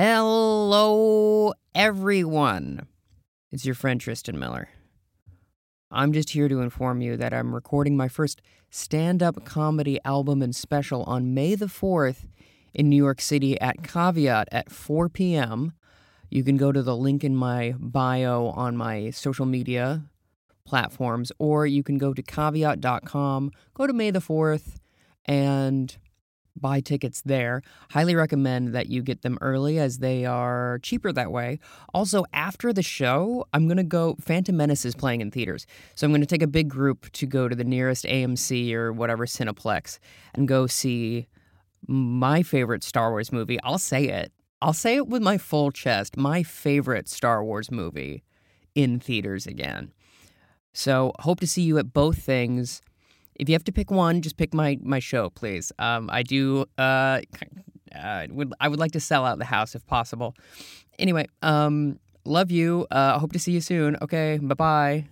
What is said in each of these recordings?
Hello, everyone. It's your friend Tristan Miller. I'm just here to inform you that I'm recording my first stand up comedy album and special on May the 4th in New York City at Caveat at 4 p.m. You can go to the link in my bio on my social media platforms, or you can go to caveat.com, go to May the 4th, and buy tickets there. Highly recommend that you get them early as they are cheaper that way. Also, after the show, I'm going to go. Phantom Menace is playing in theaters. So I'm going to take a big group to go to the nearest AMC or whatever Cineplex and go see my favorite Star Wars movie. I'll say it. I'll say it with my full chest. My favorite Star Wars movie in theaters again. So, hope to see you at both things. If you have to pick one, just pick my my show, please. Um, I do. Uh, uh, would I would like to sell out the house if possible. Anyway, um, love you. Uh, hope to see you soon. Okay, bye bye.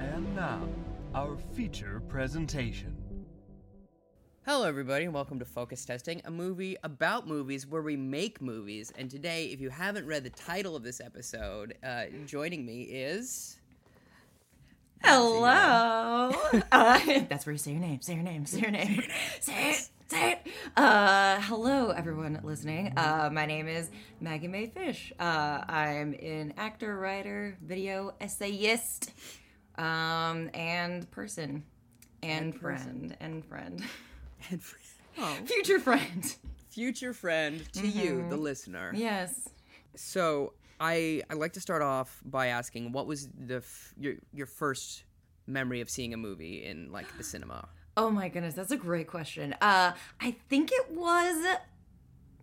And now, our feature presentation. Hello, everybody, and welcome to Focus Testing, a movie about movies where we make movies. And today, if you haven't read the title of this episode, uh, joining me is. Hello. uh, that's where you say your name. Say your name. Say your name. Say it. Say it. Uh, hello, everyone listening. Uh, my name is Maggie Mae Fish. Uh, I'm an actor, writer, video essayist, um, and person, and, friend. And friend, and friend, oh, future friend. future friend to you, the listener. Yes. So I I like to start off by asking, what was the f- your your first memory of seeing a movie in like the cinema? Oh my goodness, that's a great question. Uh, I think it was.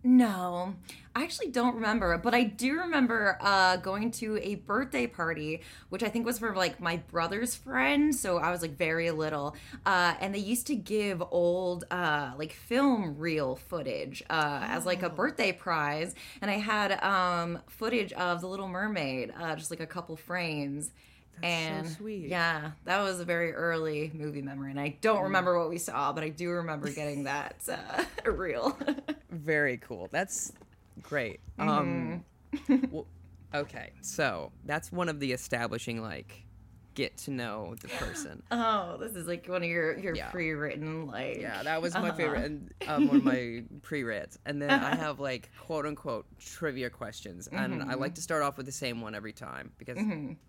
No, I actually don't remember, but I do remember uh, going to a birthday party, which I think was for like my brother's friend. So I was like very little, uh, and they used to give old uh, like film reel footage uh, as like a birthday prize, and I had um, footage of The Little Mermaid, uh, just like a couple frames. And sweet. yeah, that was a very early movie memory, and I don't remember what we saw, but I do remember getting that uh, reel. Very cool. That's great. Mm-hmm. Um, well, okay, so that's one of the establishing like get to know the person. oh, this is like one of your your Yeah. pre-written like. Yeah, that was my Uh-huh. favorite and um, one of my pre-reads. And then I have like quote unquote trivia questions, and I Mm-hmm. like to start off with the same one every time because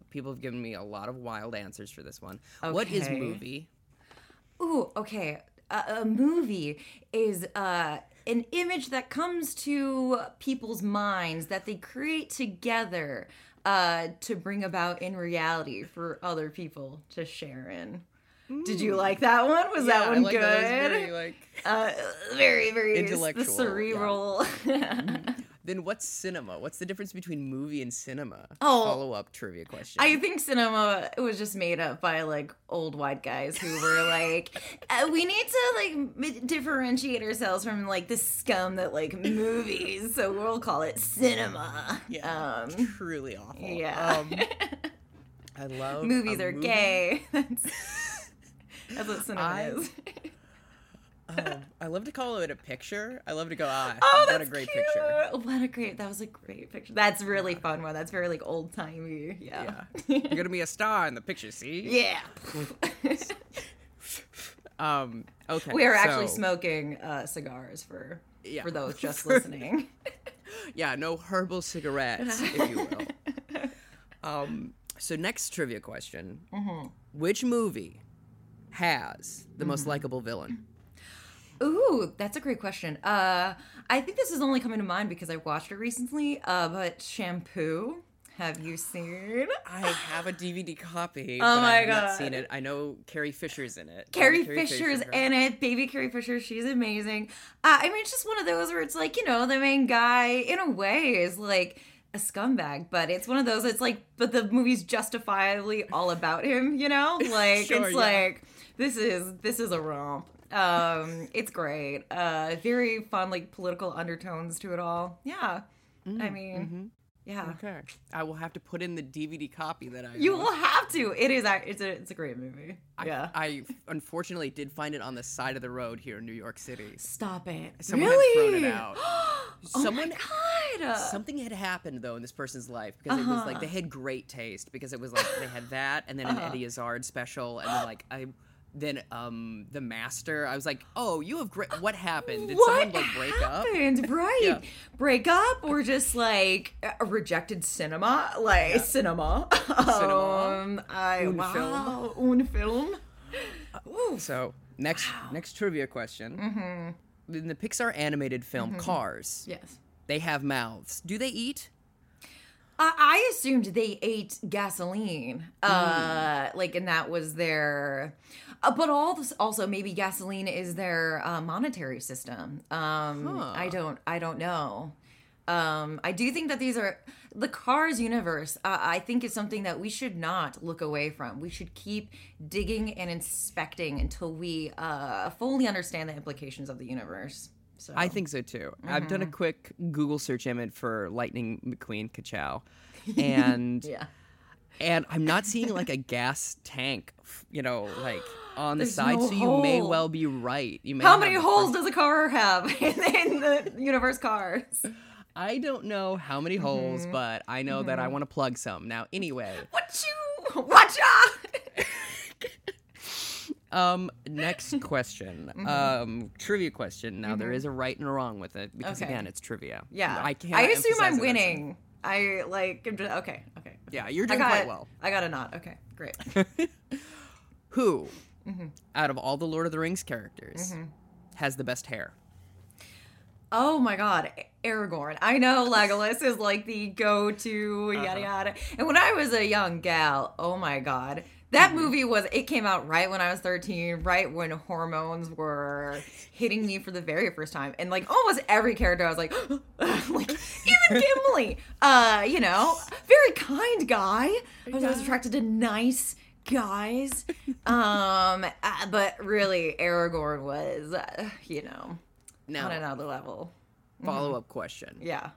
people have given me a lot of wild answers for this one. What is movie? Ooh, okay. A, a movie is uh, an image that comes to people's minds that they create together uh, to bring about in reality for other people to share in. Did you like that one? Was Yeah, that one like good? that. Very like. uh, very, very Intellectual, The yeah. Then what's cinema? What's the difference between movie and cinema? Oh. Follow up trivia question. I think cinema was just made up by like old white guys who were like, uh, we need to like differentiate ourselves from like the scum that like movies, so we'll call it cinema. yeah, Um, truly awful. yeah. Um, I love movies are movie- gay. That's, that's what cinema I- is. Um, I love to call it a picture. I love to go, ah, Oh, what that's a great cute. picture. What a great! That was a great picture. That's really fun one. That's very like old timey. Yeah. Yeah. You're gonna be a star in the picture, see? Yeah. Um, okay. we are actually smoking uh, cigars for Yeah. for those just listening. Yeah, no herbal cigarettes, if you will. Um, so next trivia question: Mm-hmm. Which movie has the most likable villain? Ooh, that's a great question. Uh, I think this is only coming to mind because I watched it recently. Uh, but Shampoo, have you seen? I have a DVD copy, Oh but my I have not God. seen it. I know Carrie Fisher's in it. Carrie Carrie Fisher's Fisher. in it. Baby Carrie Fisher, she's amazing. Uh, I mean, it's just one of those where it's like, you know, the main guy, in a way, is like a scumbag, but it's one of those, it's like, but the movie's justifiably all about him, you know? Like, Sure, it's yeah. like, this is, this is a romp. Um, it's great. Uh, very fun, like political undertones to it all. Yeah. I mean, Yeah. Okay. I will have to put in the DVD copy that I You own. will have to. It is. It's a. It's a great movie. I, yeah. I unfortunately did find it on the side of the road here in New York City. Stop it. Someone really? had thrown it out. oh Someone- my god. Something had happened though in this person's life because it was like they had great taste because it was like they had that and then an Eddie Izzard special and then like I then um the master I was like oh you have great what happened did what someone like break up? Right. Yeah. Break up or just like a rejected cinema? Like cinema. Cinema. Um, I, Un wow. Un film. Ooh. so next next trivia question mm-hmm. in the Pixar animated film Cars Yes. they have mouths do they eat I, I assumed they ate gasoline, uh, like, and that was their. Uh, but all this, also maybe gasoline is their uh, monetary system. Um, Huh. I don't, I don't know. Um, I do think that these are the Cars universe. Uh, I think is something that we should not look away from. We should keep digging and inspecting until we uh, fully understand the implications of the universe. So I think so too. I've done a Mm-hmm. quick Google search image for Lightning McQueen Kachow, and yeah. and I'm not seeing like a gas tank, you know, like on the There's side. no so you may well be right. You may How many holes does a car have in, the universe cars? I don't know how many holes, Mm-hmm. but I know that I want to plug some. Now, anyway, What you watch out? Um, next question, Mm-hmm. um, trivia question. Now there is a right and a wrong with it because Okay. again, it's trivia. Yeah, I can't. I assume I'm winning. I like. I'm just, okay, okay. Yeah, you're doing got quite well. I got a nod. Okay, great. Who, Mm-hmm. out of all the Lord of the Rings characters, has the best hair? Oh my god, Aragorn. I know Legolas is like the go-to Uh-huh. yada yada. And when I was a young gal, oh my god. That movie was it came out right when I was 13, right when hormones were hitting me for the very first time. And like almost every character I was like like even Gimli. Uh, you know, very kind guy. I was always attracted to nice guys. Um, uh, but really Aragorn was uh, you know, Now, on another level. follow up question: Yeah.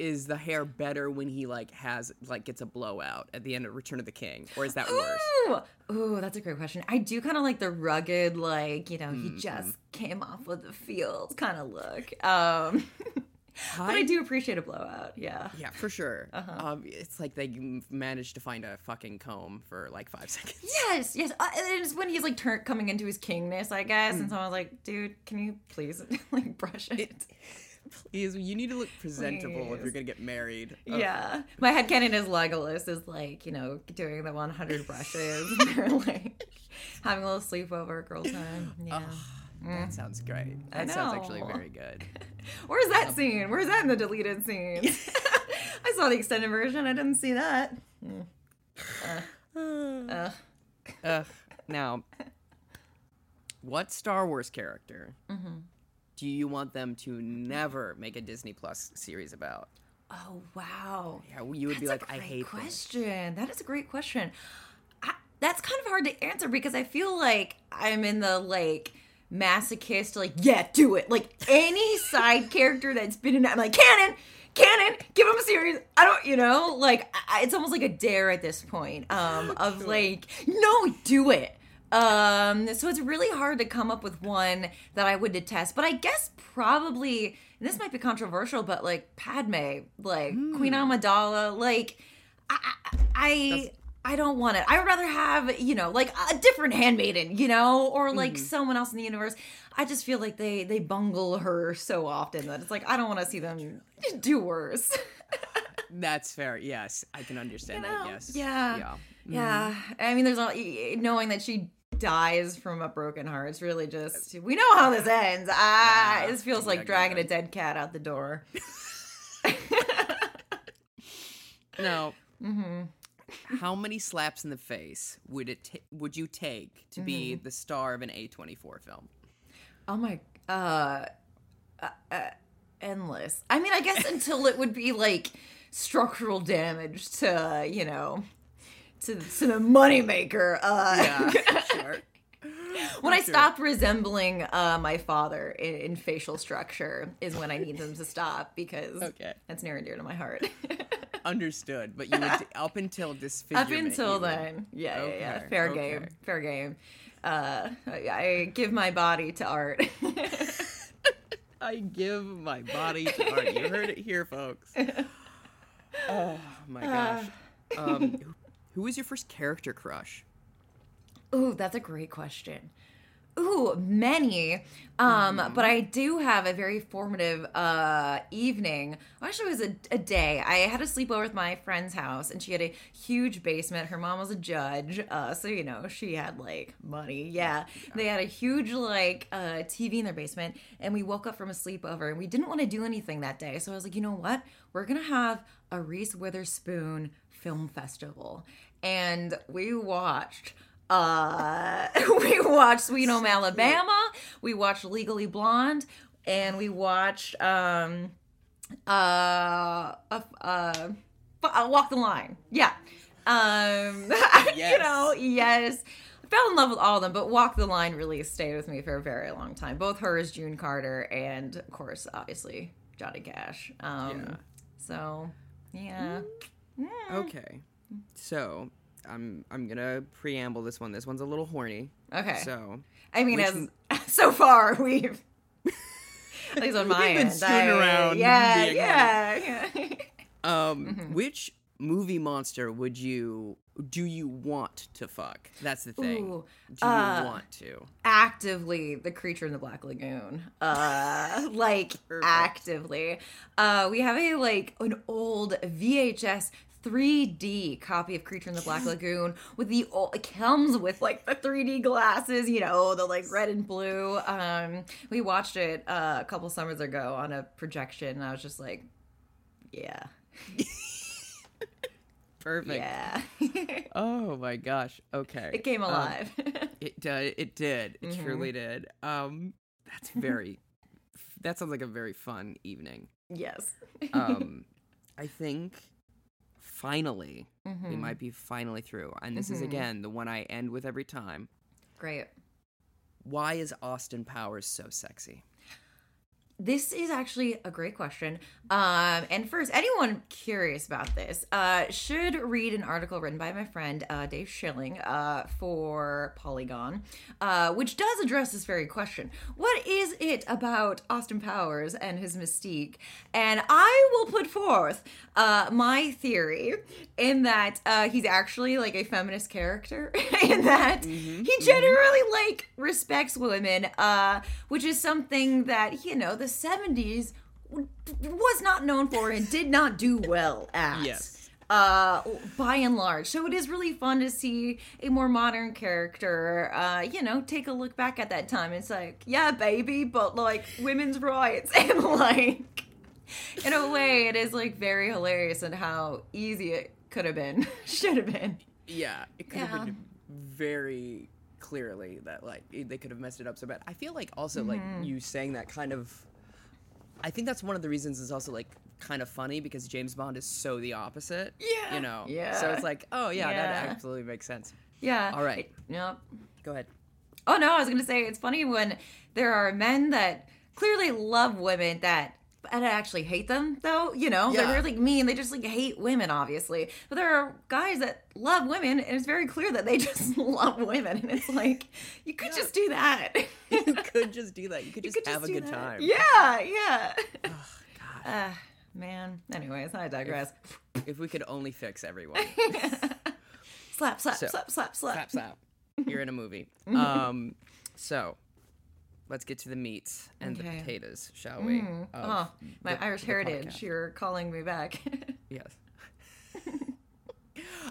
Is the hair better when he like has like gets a blowout at the end of Return of the King, or is that worse? Ooh, ooh, that's a great question. I do kind of like the rugged, like you know, he Mm-hmm. just came off of the field kind of look. Um, but I do appreciate a blowout. Yeah. Yeah, for sure. Uh-huh. Um, it's like they managed to find a fucking comb for like five seconds. Yes, yes. Uh, and it's when he's like turn coming into his kingness, I guess. Mm. And someone's like, "Dude, can you please like brush it?" Please, you need to look presentable if you're gonna get married. Uh, yeah. My head headcanon is Legolas is like, you know, doing the 100 brushes. they're like having a little sleepover girl time. Yeah. that sounds great. That sounds actually very good. Where's that scene? Where's that in the deleted scenes? I saw the extended version. I didn't see that. Uh, Ugh. Now, what Star Wars character Mm-hmm. Do you want them to never make a Disney Plus series about? oh wow. Yeah, you would be like, I hate them. question. That is a great question. I, that's kind of hard to answer because I feel like I'm in the like masochist, like yeah, do it. Like any side character that's been in, I'm like canon, canon, give him a series. I don't, you know, like I, it's almost like a dare at this point. Um, of like no, do it. Um, so it's really hard to come up with one that I would detest, but I guess probably and this might be controversial, but like Padme, like Queen hmm. Amidala, like I I I, don't want it. I would rather have you know like a different handmaiden, you know, or like hmm. someone else in the universe. I just feel like they they bungle her so often that it's like I don't want to see them do worse. That's fair. Yes, I can understand You know? that. Yes. Yeah. Yeah. Yeah, mm-hmm. I mean, there's all knowing that she dies from a broken heart. It's really just we know how this ends. Ah, Yeah. this feels like good, dragging a dead cat out the door. no. Mm-hmm. how many slaps in the face would it ta- would you take to be Mm-hmm. the star of an A24 film? Oh my, uh, uh, uh, endless. I mean, I guess until it would be like structural damage to you know to to the moneymaker. Uh, Yeah, sure. when I stopped resembling uh, my father in, in facial structure is when I need them to stop because Okay. that's near and dear to my heart. Understood, but you would up until disfigurement. Up until you would- then, yeah, yeah, yeah, fair okay. game, fair game. Uh, I, I give my body to art. I give my body to art. You heard it here, folks. Oh my gosh. Um, who- who was your first character crush? Ooh, that's a great question. Ooh, many. Um, but I do have a very formative uh evening. Actually, it was a, a day. I had a sleepover with my friend's house, and she had a huge basement. Her mom was a judge, uh, so you know she had like money. Yeah, they had a huge like uh TV in their basement, and we woke up from a sleepover, and we didn't want to do anything that day. So I was like, you know what? We're gonna have a Reese Witherspoon film festival, and we watched uh we watched Sweet Home Alabama, we watched Legally Blonde, and we watched um uh uh, uh, Walk the Line. Yeah. Um you know, yes. I fell in love with all of them, but Walk the Line really stayed with me for a very long time. Both hers, June Carter, and of course, obviously, Johnny Cash. Um Yeah. so yeah. Okay, so I'm I'm gonna preamble this one. This one's a little horny. Okay. So I mean, as so far we've at least on my We've been end, I- around yeah, yeah. um, Mm-hmm. which movie monster would you do you want to fuck? That's the thing. Ooh, do you uh, want to? actively the creature in the black lagoon uh like Perfect. actively uh we have a like an old vhs 3D copy of Creature in the Black Lagoon with the old, it comes with like the 3D glasses, you know, the like red and blue. Um, we watched it uh, a couple summers ago on a projection, and I was just like, yeah, Perfect. yeah, Oh my gosh. Okay. it came Um, alive. It did. It did. It Mhm. truly did. Um, that's very. that sounds like a very fun evening. yes. Um, I think finally we Mhm. might be finally through, and this is Mhm. again the one I end with every time. Great. Why is Austin Powers so sexy? This is actually a great question. Um, and first, anyone curious about this uh, should read an article written by my friend uh, Dave Schilling uh, for Polygon, uh, which does address this very question. What is it about Austin Powers and his mystique? And I will put forth uh, my theory in that uh, he's actually like a feminist character, in that he generally like respects women, uh, which is something that you know the '70s was not known for and did not do well at. Yes. Uh, by and large, so it is really fun to see a more modern character. Uh, you know, take a look back at that time. It's like, yeah, baby, but like women's rights and like in a way, it is like very hilarious and how easy it could have been, should have been. Yeah, it could Yeah. have been very clearly that like they could have messed it up so bad. I feel like also Mm-hmm. like you saying that kind of. I think that's one of the reasons is also like kind of funny because James Bond is so the opposite. Yeah. You know. Yeah. So it's like, oh yeah, Yeah. that absolutely makes sense. Yeah. All right. Yep. Go ahead. Oh no, I was gonna say it's funny when there are men that clearly love women that and I actually hate them though. You know, Yeah. they're really mean. They just like hate women, obviously. But there are guys that love women, and it's very clear that they just love women. And it's like you could just do that. You could just do that. You could You just could have a good that. time. Yeah, yeah. God. Ah, man. Anyways, I digress. If we could only fix everyone. slap, slap, So- slap, slap, slap. slap slap. You're in a movie. Mm-hmm. Um, so let's get to the meats and the potatoes, shall we? Mm. Oh, my the- Irish the heritage. podcast. You're calling me back. Yes.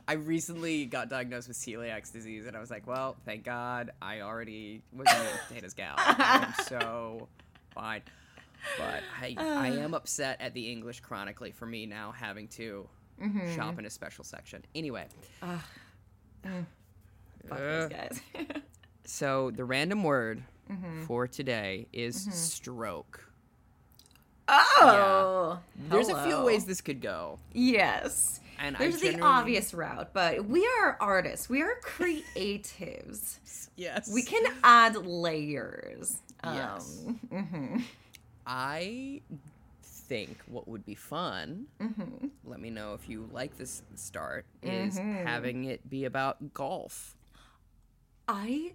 I recently got diagnosed with celiac disease, and I was like, "Well, thank God, I already was a potatoes gal. I'm so fine." But I, I am upset at the English Chronically for me now having to Mm-hmm. shop in a special section. Anyway, Fuck Uh, those guys. so the random word Mm-hmm. for today is stroke. oh. There's a few ways this could go. Yes. And I There's the generally- obvious route, but we are artists. We are creatives. Yes. we can add layers. Yes. Um, mhm. I think what would be fun, Mm-hmm. let me know if you like this start, is having it be about golf. I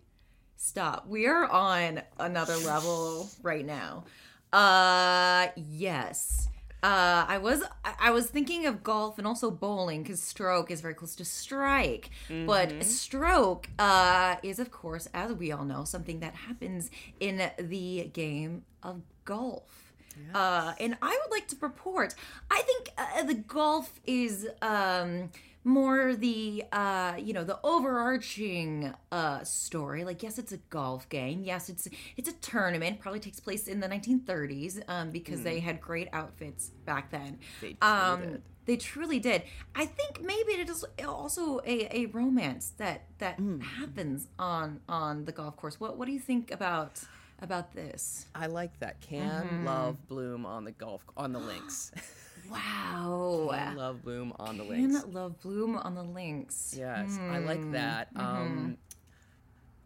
stop. We are on another level right now. Uh yes. Uh, I was I was thinking of golf and also bowling because stroke is very close to strike. But stroke uh, is, of course, as we all know, something that happens in the game of golf. Uh, and I would like to purport. I think uh, the golf is um, more the uh, you know the overarching uh, story. Like, yes, it's a golf game. Yes, it's it's a tournament. Probably takes place in the 1930s um, because they had great outfits back then. They truly um, did. They truly did. I think maybe it is also a, a romance that that happens on on the golf course. What what do you think about about this? I like that. Can Mm-hmm. love bloom on the golf on the links. Wow. Can love bloom on the Can links. love bloom on the links. Yes, I Hmm. like that. Mm-hmm. Um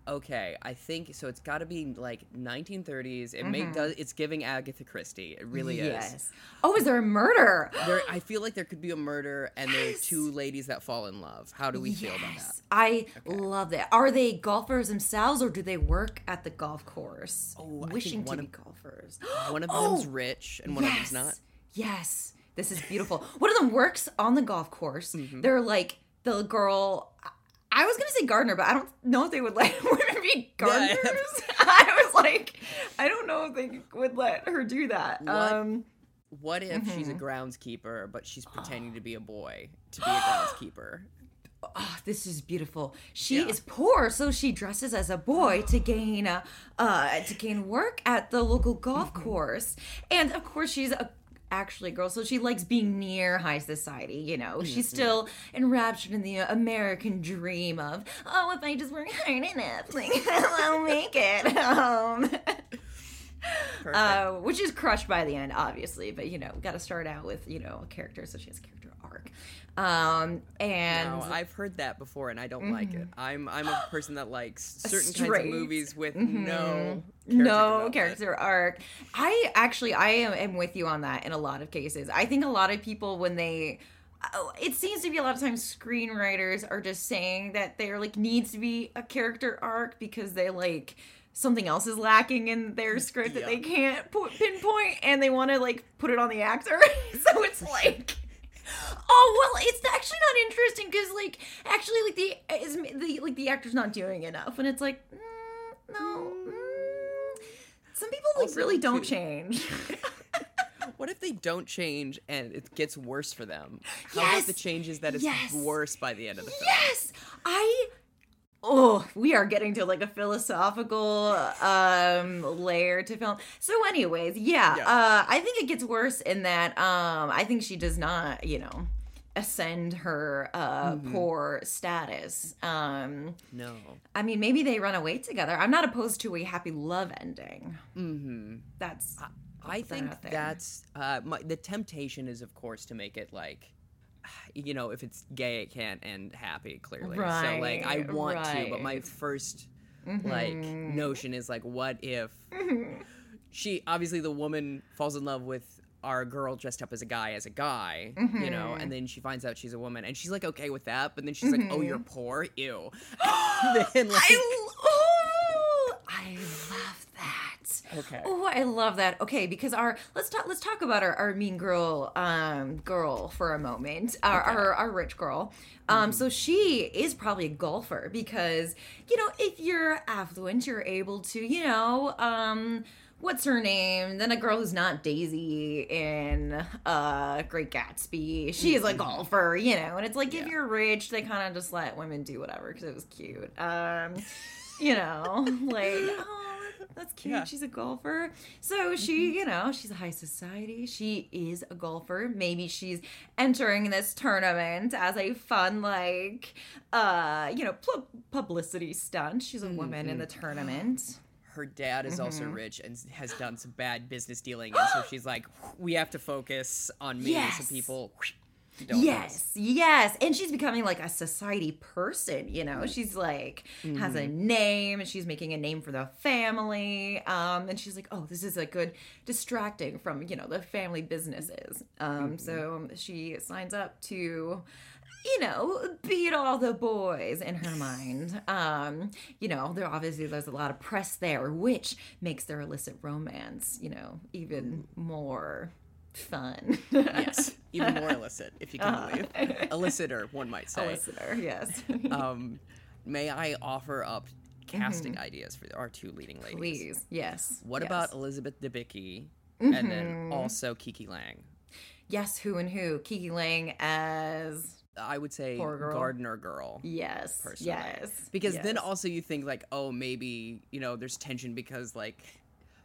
Okay, I think so. It's got to be like 1930s. It make does. It's giving Agatha Christie. It really is. Mm-hmm. Oh, is there a murder? There, I feel like there could be a murder, and there are two ladies that fall in love. How do we feel about that? Yes. I love that. Are they golfers themselves or do they work at the golf course? Oh, I think wishing to one be of- golfers. One of Oh, them's rich, and one of them's not. Yes. This is beautiful. One of them works on the golf course. Mm-hmm. They're like the girl. I was gonna say gardener, but I don't know if they would let women be gardeners. I was like, I don't know if they would let her do that. What? Um, What if she's a Mm-hmm. groundskeeper, but she's pretending to be a boy to be a groundskeeper? oh, this is beautiful. She Yeah. is poor, so she dresses as a boy to gain uh, uh to gain work at the local golf Mm-hmm. course. And of course, she's a actually a girl, so she likes being near high society. You know, she's Mm-hmm. still enraptured in the American dream of oh, if I just work hard enough, like I'll make it. Um, uh, which is crushed by the end, obviously. But you know, got to start out with you know a character, so she has a character arc. Um, and No, I've heard that before, and I don't like it. I'm I'm a person that likes certain kinds of movies with no character no character arc. I actually I am, am with you on that in a lot of cases. I think a lot of people when they oh, it seems to be a lot of times screenwriters are just saying that there like needs to be a character arc because they like something else is lacking in their script that they can't put, pinpoint and they want to like put it on the actor. so it's like Oh well, it's actually not interesting because like actually like the is the like the actor's not doing enough, and it's like mm, no. mm. Some people like Also, really don't too- change. What if they don't change and it gets worse for them? How Yes! about the changes that it's Yes! worse by the end of the film? yes, I. Oh, we are getting to like a philosophical um layer to film. So, anyways, yeah, Yeah. uh, I think it gets worse in that um I think she does not, you know, ascend her uh Mm-hmm. poor status. Um No. I mean, maybe they run away together. I'm not opposed to a happy love ending. Mm-hmm. That's I that think that's uh, my, the temptation is, of course, to make it like, you know, if it's gay, it can't end happy. Clearly, so like I Right, want to, but my first like Mm-hmm. notion is like, what if she obviously the woman falls in love with our girl dressed up as a guy as a guy, you know, Mm-hmm. and then she finds out she's a woman, and she's like okay with that, but then she's like, oh, you're poor, ew. then like, I, oh, I love that. Okay. Oh, I love that. Okay, because our let's talk let's talk about our, our mean girl um girl for a moment. Our our, our rich girl. Um so she is probably a golfer because you know, if you're affluent, you're able to, you know, um What's her name? Then a girl who's not Daisy in uh Great Gatsby. She is a golfer, you know. And it's like if you're rich, they kind of just let women do whatever because it was cute. Um, you know, like oh, that's cute. Yeah. She's a golfer. So she, you know, she's a high society. She is a golfer. Maybe she's entering this tournament as a fun, like, uh, you know, pu- publicity stunt. She's a woman in the tournament. her dad is also Mm-hmm. rich and has done some bad business dealing, and so she's like, we have to focus on me Yes. so people. Yes, yes. And she's becoming like a society person, you know. She's like has a name and she's making a name for the family. Um and she's like, "Oh, this is a good distracting from, you know, the family businesses." Um so she signs up to you know, beat all the boys in her mind. Um, you know, there obviously there's a lot of press there, which makes their illicit romance, you know, even more fun. Yes, even more illicit, if you can believe. Illiciter, one might say. Listener, yes. Um, may I offer up casting ideas for our two leading ladies? Mm-hmm. Please, yes. What yes. about Elizabeth Debicki and Mm-hmm. then also KiKi Layne? yes? Who and who? KiKi Layne as I would say Poor girl. Gardner Girl. yes, Personally. yes. Because then also you think like, oh, maybe you know there's tension because like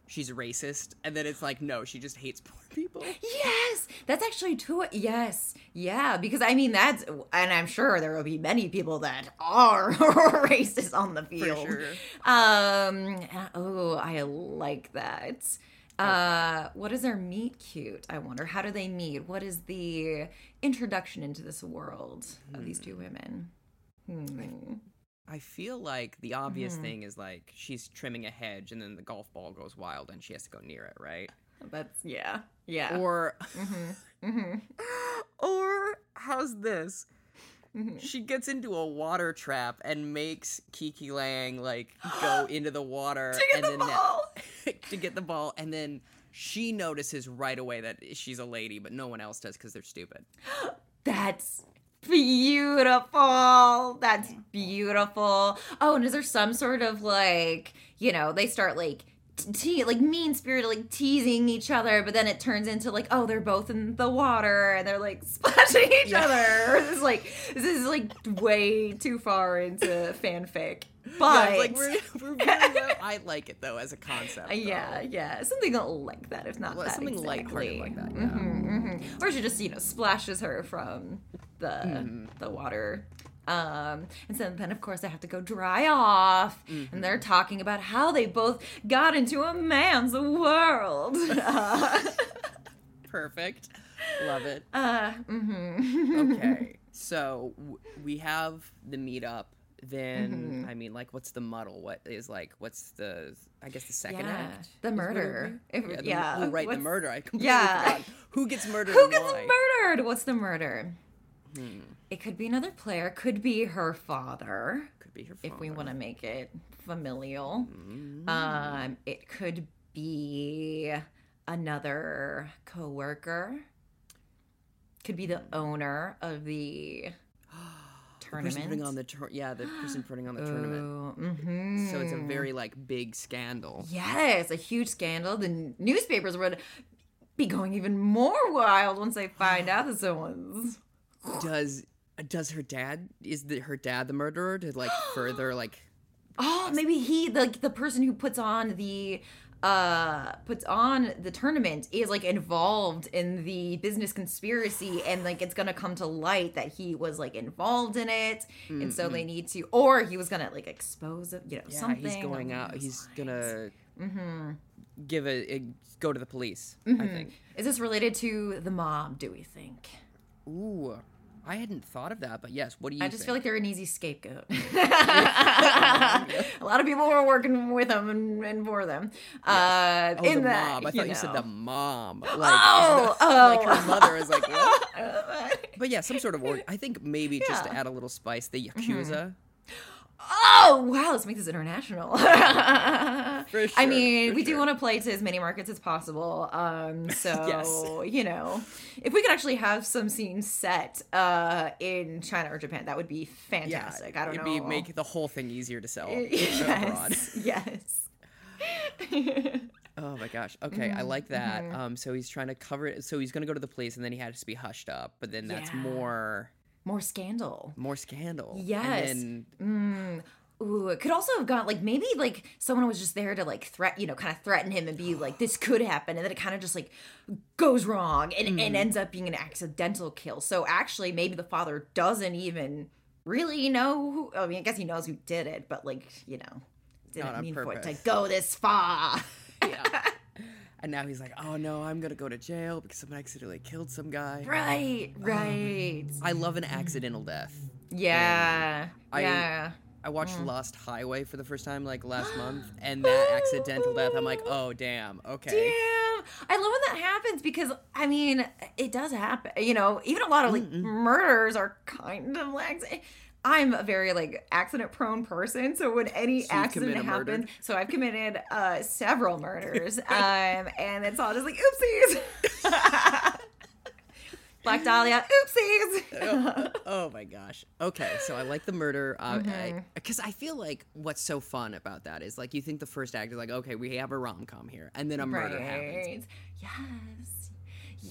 she's racist, and then it's like, no, she just hates poor people. Yes, that's actually true. Yes, yeah, because I mean that's, and I'm sure there will be many people that are racist on the field. sure. Um. Oh, I like that. Uh, what is their meet cute? I wonder. How do they meet? What is the introduction into this world of these two women? Hmm. I feel like the obvious Mm-hmm. thing is like she's trimming a hedge, and then the golf ball goes wild, and she has to go near it, right? That's yeah, yeah. Or, Mm-hmm. or how's this? Mm-hmm. She gets into a water trap and makes KiKi Layne like go into the water To get and the then ball. to get the ball, and then she notices right away that she's a lady, but no one else does because they're stupid. That's beautiful. That's beautiful. Oh, and is there some sort of like, you know, they start like te- like mean spirited like teasing each other, but then it turns into like, oh, they're both in the water and they're like splashing each Yeah. other. This is like this is like way too far into fanfic. But it's like we're, we're very, I like it though as a concept. Uh, yeah, yeah, something like that, if not Well, that something exactly. like that, yeah. Mhm, mhm. Or she just you know splashes her from the Mm-hmm. the water. Um, and so then of course I have to go dry off, Mm-hmm. and they're talking about how they both got into a man's world. uh, Perfect. Love it. uh, mhm. Okay. so w- we have the meetup. Then I mean, like, what's the muddle? What is like? What's the? I guess the second Yeah, act. the is what it would murder. If- yeah. The, yeah, Oh, right. The murder. I completely yeah. forgot. Who gets murdered? Who gets why? murdered? What's the murder? Hmm. It could be another player. Could be her father. Could be her. Father. If we want to make it familial. Mm. Um, it could be another coworker. Could be the owner of the The person tournament. putting on the tour- yeah, the person putting on the tournament. hmm So it's a very like big scandal. yes, a huge scandal. The newspapers would be going even more wild once they find out that someone's. Does does her dad is the, her dad the murderer to like further like Oh, maybe he the the person who puts on the uh puts on the tournament is like involved in the business conspiracy and like it's gonna come to light that he was like involved in it and so they need to or he was gonna like expose it you know yeah something he's going out he's lines. gonna Mm-hmm. give a, a go to the police I think. is this related to the mob do we think Ooh, I hadn't thought of that, but yes. What do you? I just think? feel like they're an easy scapegoat. a lot of people were working with them and, and for them. Uh, Oh, in the that, mom. I thought you said know. the mom. Like, Oh, like oh. her mother is like, what? But yeah, some sort of org. I think maybe just to Yeah. Mm-hmm. add a little spice, the yakuza. Oh wow, let's make this international. I sure, mean, for we do want to play to as many markets as possible. Um, so Yes. you know, if we could actually have some scenes set uh, in China or Japan, that would be fantastic Yeah. I don't know. it'd know. Be, make the whole thing easier to sell yes, yes. Oh my gosh. Okay, Mm-hmm, I like that. Um, so he's trying to cover it. So he's gonna go to the police, and then he has to be hushed up. But then that's Yeah. more More scandal. more scandal. Yes. And then Ooh, it could also have gone like maybe like someone was just there to like threat, you know, kind of threaten him and be like, this could happen, and then it kind of just like goes wrong and, Mm-hmm. and ends up being an accidental kill. So actually, maybe the father doesn't even really know who. I mean, I guess he knows who did it, but like you know, didn't mean for it to go this far. yeah. And now he's like, oh no, I'm gonna go to jail because someone accidentally killed some guy. Right, Oh, right. I love an accidental death. Yeah, I- yeah. I watched Mm. Lost Highway for the first time like last month, and that accidental death, I'm like, oh damn, okay. Damn. I love when that happens because I mean it does happen. You know, even a lot of like murders are kind of like I'm a very like accident prone person, so when any So accident commit a murder? happens, so I've committed uh several murders, um, and it's all just like oopsies. Black Dahlia, oopsies. oh my gosh. Okay, so I like the murder. Uh, Mm-hmm. Because I, feel like what's so fun about that is like you think the first act is like, okay, we have a rom com here, and then a murder happens. Yes.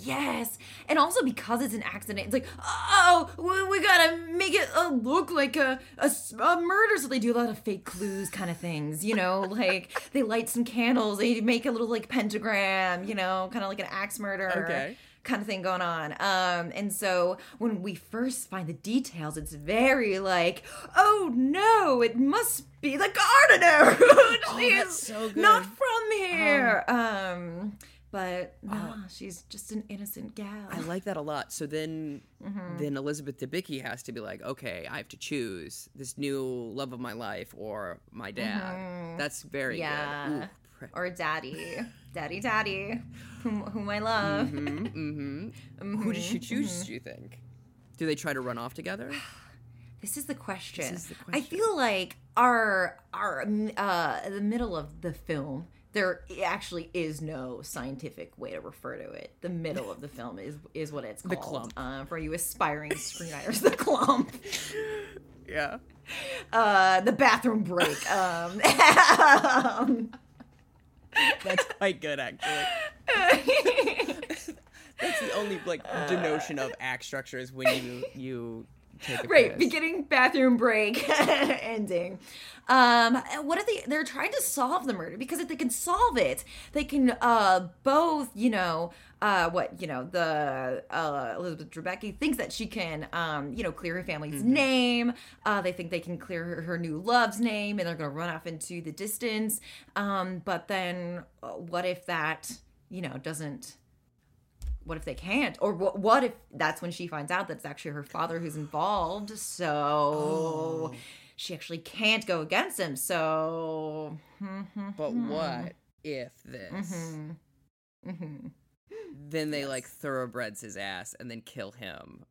Yes. And also because it's an accident, it's like, oh, we, we gotta make it uh, look like a a murder. So they do a lot of fake clues kind of things, you know, like they light some candles, they make a little like pentagram, you know, kind of like an axe murder. Okay. Kind of thing going on. Um, and so when we first find the details, it's very like, oh no, it must be the gardener. She Oh, is so Not from here. Um, but no, she's just an innocent gal. I like that a lot. So then, Mm-hmm. then Elizabeth Debicki has to be like, okay, I have to choose this new love of my life or my dad. That's very Mm-hmm. yeah. good. Ooh, or daddy, daddy, daddy, whom, whom I love. Mm-hmm. Who does she choose? Do you think? Do they try to run off together? This is the question. is the I feel like our our uh the middle of the film there actually is no scientific way to refer to it. The middle of the film is is what it's called. The clump. Um, for you aspiring screenwriters, the clump. Yeah. Uh, the bathroom break. Um, um, That's quite good, actually. That's the only like denotion of act structure is when you you right beginning bathroom break ending. Um what if they they're trying to solve the murder because if they can solve it they can uh both you know uh what you know the uh elizabeth Debicki thinks that she can um you know clear her family's Mm-hmm. name. Uh they think they can clear her, her new love's name and they're gonna run off into the distance. Um but then uh, what if that you know doesn't what if they can't or what, what if that's when she finds out that it's actually her father who's involved so Oh. she actually can't go against him so But what if this? Mm-hmm. Then they like thoroughbreds his ass and then kill him.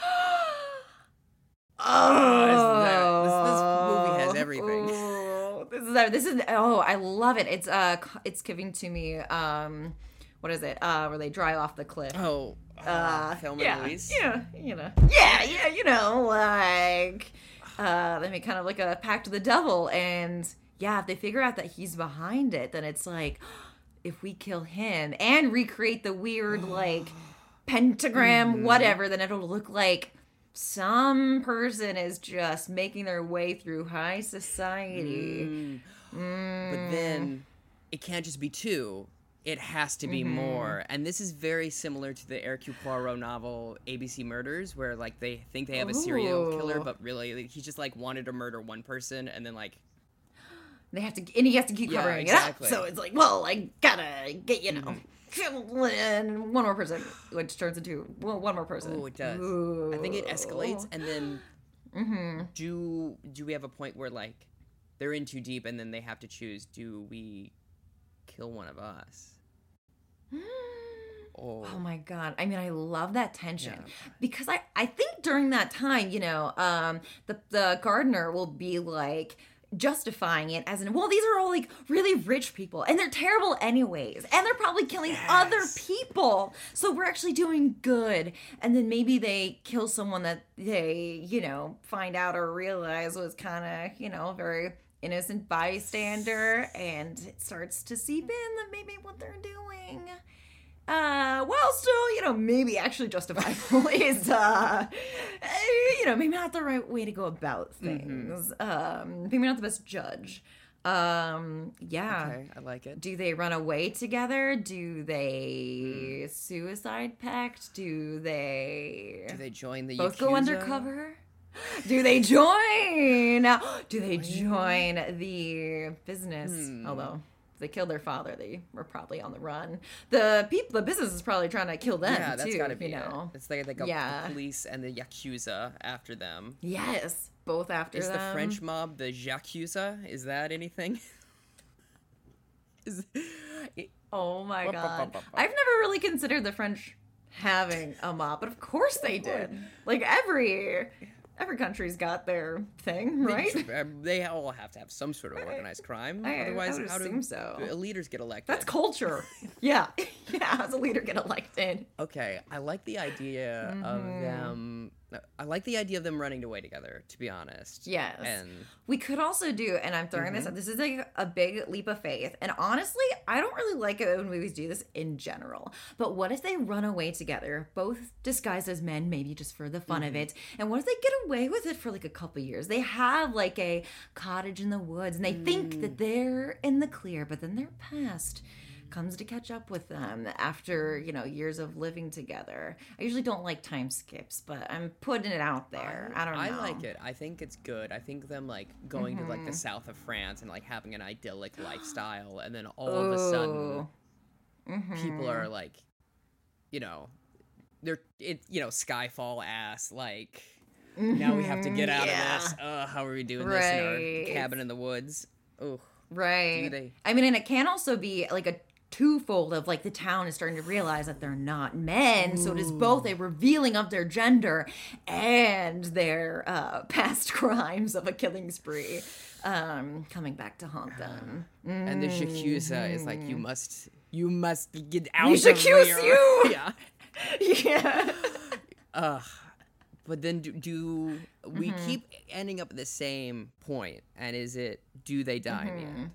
oh this movie has everything. Ooh, this is this is oh i love it it's uh it's giving to me um what is it uh where they drive off the cliff Oh, uh, uh, Thelma yeah, Louise. Yeah, you know. Yeah, yeah, you know, like uh they make kind of like a pact with the devil and yeah, if they figure out that he's behind it, then it's like if we kill him and recreate the weird like pentagram Mm-hmm. whatever, then it'll look like some person is just making their way through high society. Mm. But then it can't just be two. It has to be mm-hmm. more. And this is very similar to the Hercule Poirot novel ABC Murders, where like they think they have a serial killer, but really like, he just like wanted to murder one person and then like they have to and he has to keep Yeah, covering exactly. it up. so it's like well i gotta get you know mm-hmm. kill and one more person which turns into well, one more person. Oh it does. I think it escalates and then mm-hmm. do do we have a point where like they're in too deep and then they have to choose do we kill one of us? Oh, Oh my god! I mean, I love that tension because I I think during that time, you know, um, the the gardener will be like justifying it as in, well, these are all like really rich people and they're terrible anyways, and they're probably killing other people, so we're actually doing good. And then maybe they kill someone that they, you know, find out or realize was kind of, you know, very innocent bystander, and it starts to seep in that maybe what they're doing. Uh well still you know maybe actually justifiable is uh eh, you know maybe not the right way to go about things. Um maybe not the best judge. Um yeah. Okay, I like it. do they run away together? Do they suicide pact? Do they Do they join the both go undercover do they join do they join the business Hmm. although they killed their father. They were probably on the run. The people, the business is probably trying to kill them yeah, that's too. gotta be you know. it. It's like they got Yeah. the police and the yakuza after them. Yes, both after Is the. French mob the yakuza? Is that anything? Is, Oh my god. I've never really considered the French having a mob, but of course they did. Like every every country's got their thing, right? They, they all have to have some sort of organized crime. I- I Otherwise, would how do so. leaders get elected? That's culture. yeah. Yeah, how's a leader get elected? Okay, I like the idea of Mm-hmm. them. I like the idea of them running away together. To be honest. Yes. And We could also do, and I'm throwing this mm-hmm. out, this is like a big leap of faith. And honestly, I don't really like it when movies do this in general. But what if they run away together, both disguised as men, maybe just for the fun of mm-hmm. it? And what if they get away with it for like a couple years? They have like a cottage in the woods and they think that mm. they're in the clear, but then their past comes to catch up with them after you know years of living together i usually don't like time skips but i'm putting it out there i, don't know I like it. I think it's good. I think them like going to like the south of France and like having an idyllic lifestyle, and then all of a sudden Ooh. people are like, you know, they're it. You know, Skyfall ass like. Now we have to get out yeah. of this. Uh, how are we doing this in our cabin in the woods? Oh, Right. I mean, and it can also be like a twofold of like the town is starting to realize that they're not men. So it is both a revealing of their gender and their uh, past crimes of a killing spree um, coming back to haunt them. and the Shakusa is like, you Mm. must, you must get out. Of Shakuse here." you! Yeah. yeah. Ugh. But then do, do we Mm-hmm. keep ending up at the same point? And is it do they die in the Mm-hmm. end?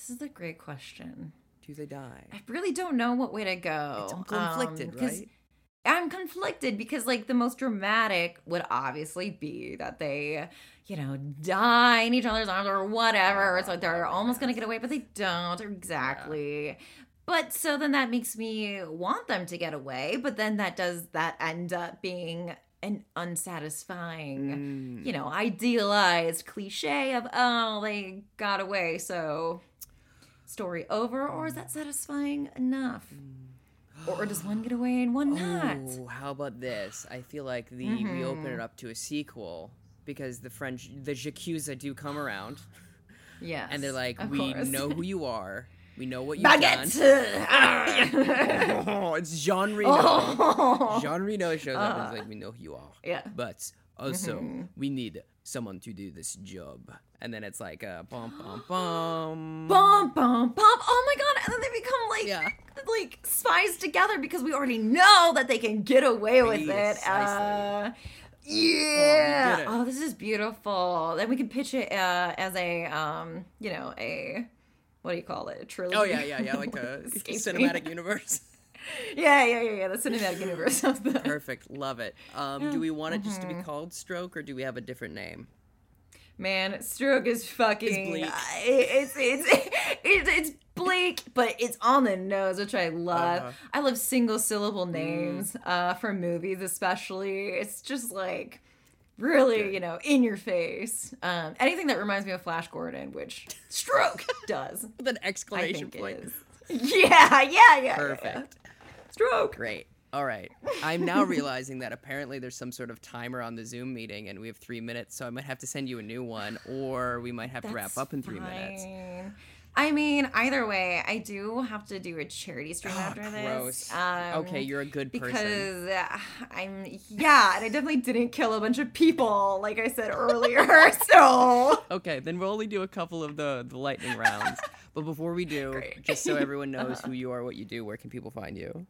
This is a great question. Do they die? I really don't know what way to go. It's conflicted, um, right? I'm conflicted because like the most dramatic would obviously be that they, you know, die in each other's arms or whatever. It's like they're almost gonna get away, but they don't exactly. But so then that makes me want them to get away, but then that does that end up being an unsatisfying, you know, idealized cliche of oh they got away, so story over, or is um, that satisfying enough? Mm. Or, or does one get away and one not? Oh, how about this? I feel like the we open it mm-hmm. up to a sequel because the French, the Jacuza do come around Yes. and they're like, we course. know who you are. We know what you've Baguette! done. oh, it's Jean Reno. Jean Reno shows up and is like, we know who you are. Yeah. But also, mm-hmm. we need someone to do this job. And then it's like, uh, bum, bum, bum. bum bum bum. Oh my god! And then they become like Yeah. like spies together because we already know that they can get away with it. Uh, yeah. did it. Oh, this is beautiful. Then we can pitch it uh, as a um, you know, a what do you call it? A trilogy. Oh, yeah, yeah, yeah. Like a cinematic universe. Yeah, yeah, yeah, yeah. The cinematic universe of the. Perfect. Love it. Um, do we want it just to be called Stroke or do we have a different name? Man, stroke is fucking. bleak. uh, it- it's it's it's it's bleak, but it's on the nose, which I love. Uh-huh. I love single syllable names uh, for movies, especially. It's just like really, you know, in your face. Um, anything that reminds me of Flash Gordon, which stroke does. With an exclamation point. yeah, yeah, yeah. Perfect. Stroke. Great. All right. I'm now realizing that apparently there's some sort of timer on the Zoom meeting and we have three minutes, so I might have to send you a new one or we might have to wrap up in three minutes. fine. I mean, either way, I do have to do a charity stream after Ah, Gross. this. Um, okay, you're a good person. because I'm yeah, and I definitely didn't kill a bunch of people, like I said earlier. so Okay, then we'll only do a couple of the, the lightning rounds. but before we do, Great. just so everyone knows who you are, what you do, where can people find you?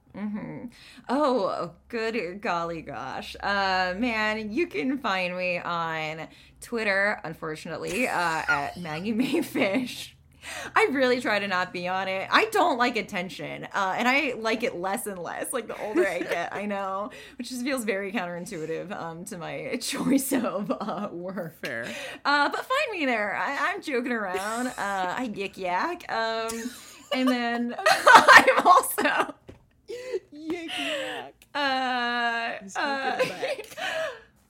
oh, good golly gosh, uh, man, you can find me on Twitter, unfortunately, uh, at Maggie Mae Fish. I really try to not be on it. I don't like attention, uh, and I like it less and less. Like the older I get, I know, which just feels very counterintuitive um, to my choice of uh, work. Fair. Uh, but find me there. I, I'm joking around. Uh, I yik yak. Um, and then I'm also. Yak yak. Uh, Let's go uh, get it back.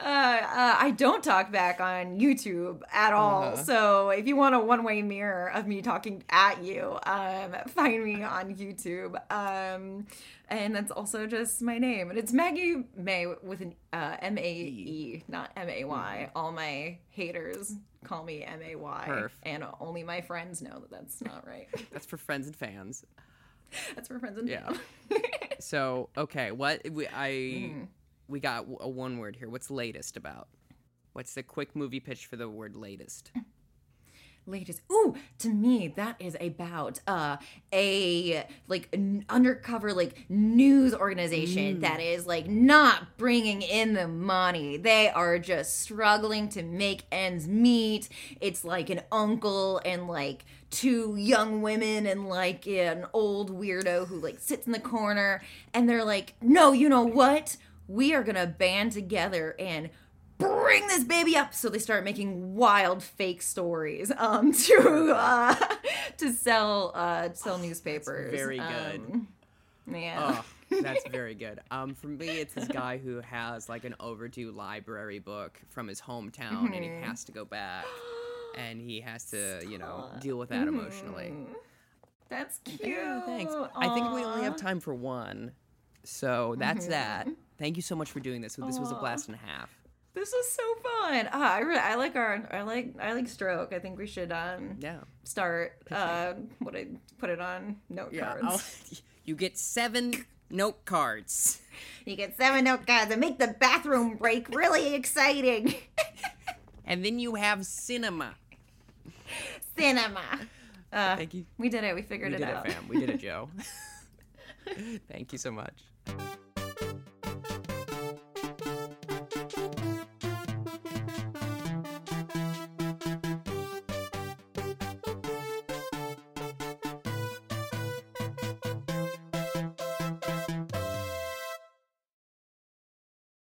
uh, uh, I don't talk back on YouTube at all. Uh-huh. So if you want a one way mirror of me talking at you, um, find me on YouTube. Um, and that's also just my name. And it's Maggie May with an uh, M A E, not M A Y. All my haters call me M A Y. And only my friends know that that's not right. That's for friends and fans. that's for friends and Yeah. So okay, what we I we got a one word here. What's latest about? What's the quick movie pitch for the word latest? latest. Ooh to me that is about uh a like an undercover like news organization that is like not bringing in the money. They are just struggling to make ends meet. It's like an uncle and like two young women and like an old weirdo who like sits in the corner. And they're like no you know what? We are gonna band together and bring this baby up so they start making wild fake stories um to uh to sell uh sell newspapers very good. Um, yeah Oh, that's very good. Um, for me, it's this guy who has like an overdue library book from his hometown, and he has to go back, and he has to, you know, deal with that emotionally. that's cute Yeah, thanks. I think we only have time for one, so that's that. Thank you so much for doing this. This was a blast and a half. This is so fun ah, I, I like our i like i like stroke i think we should um Yeah. start uh what i put it on note Yeah. cards I'll- you get seven note cards. you get seven note cards and make the bathroom break really exciting And then you have cinema. cinema uh, Thank you. we did it we figured We it did out it, fam. We did it, Joe. Thank you so much.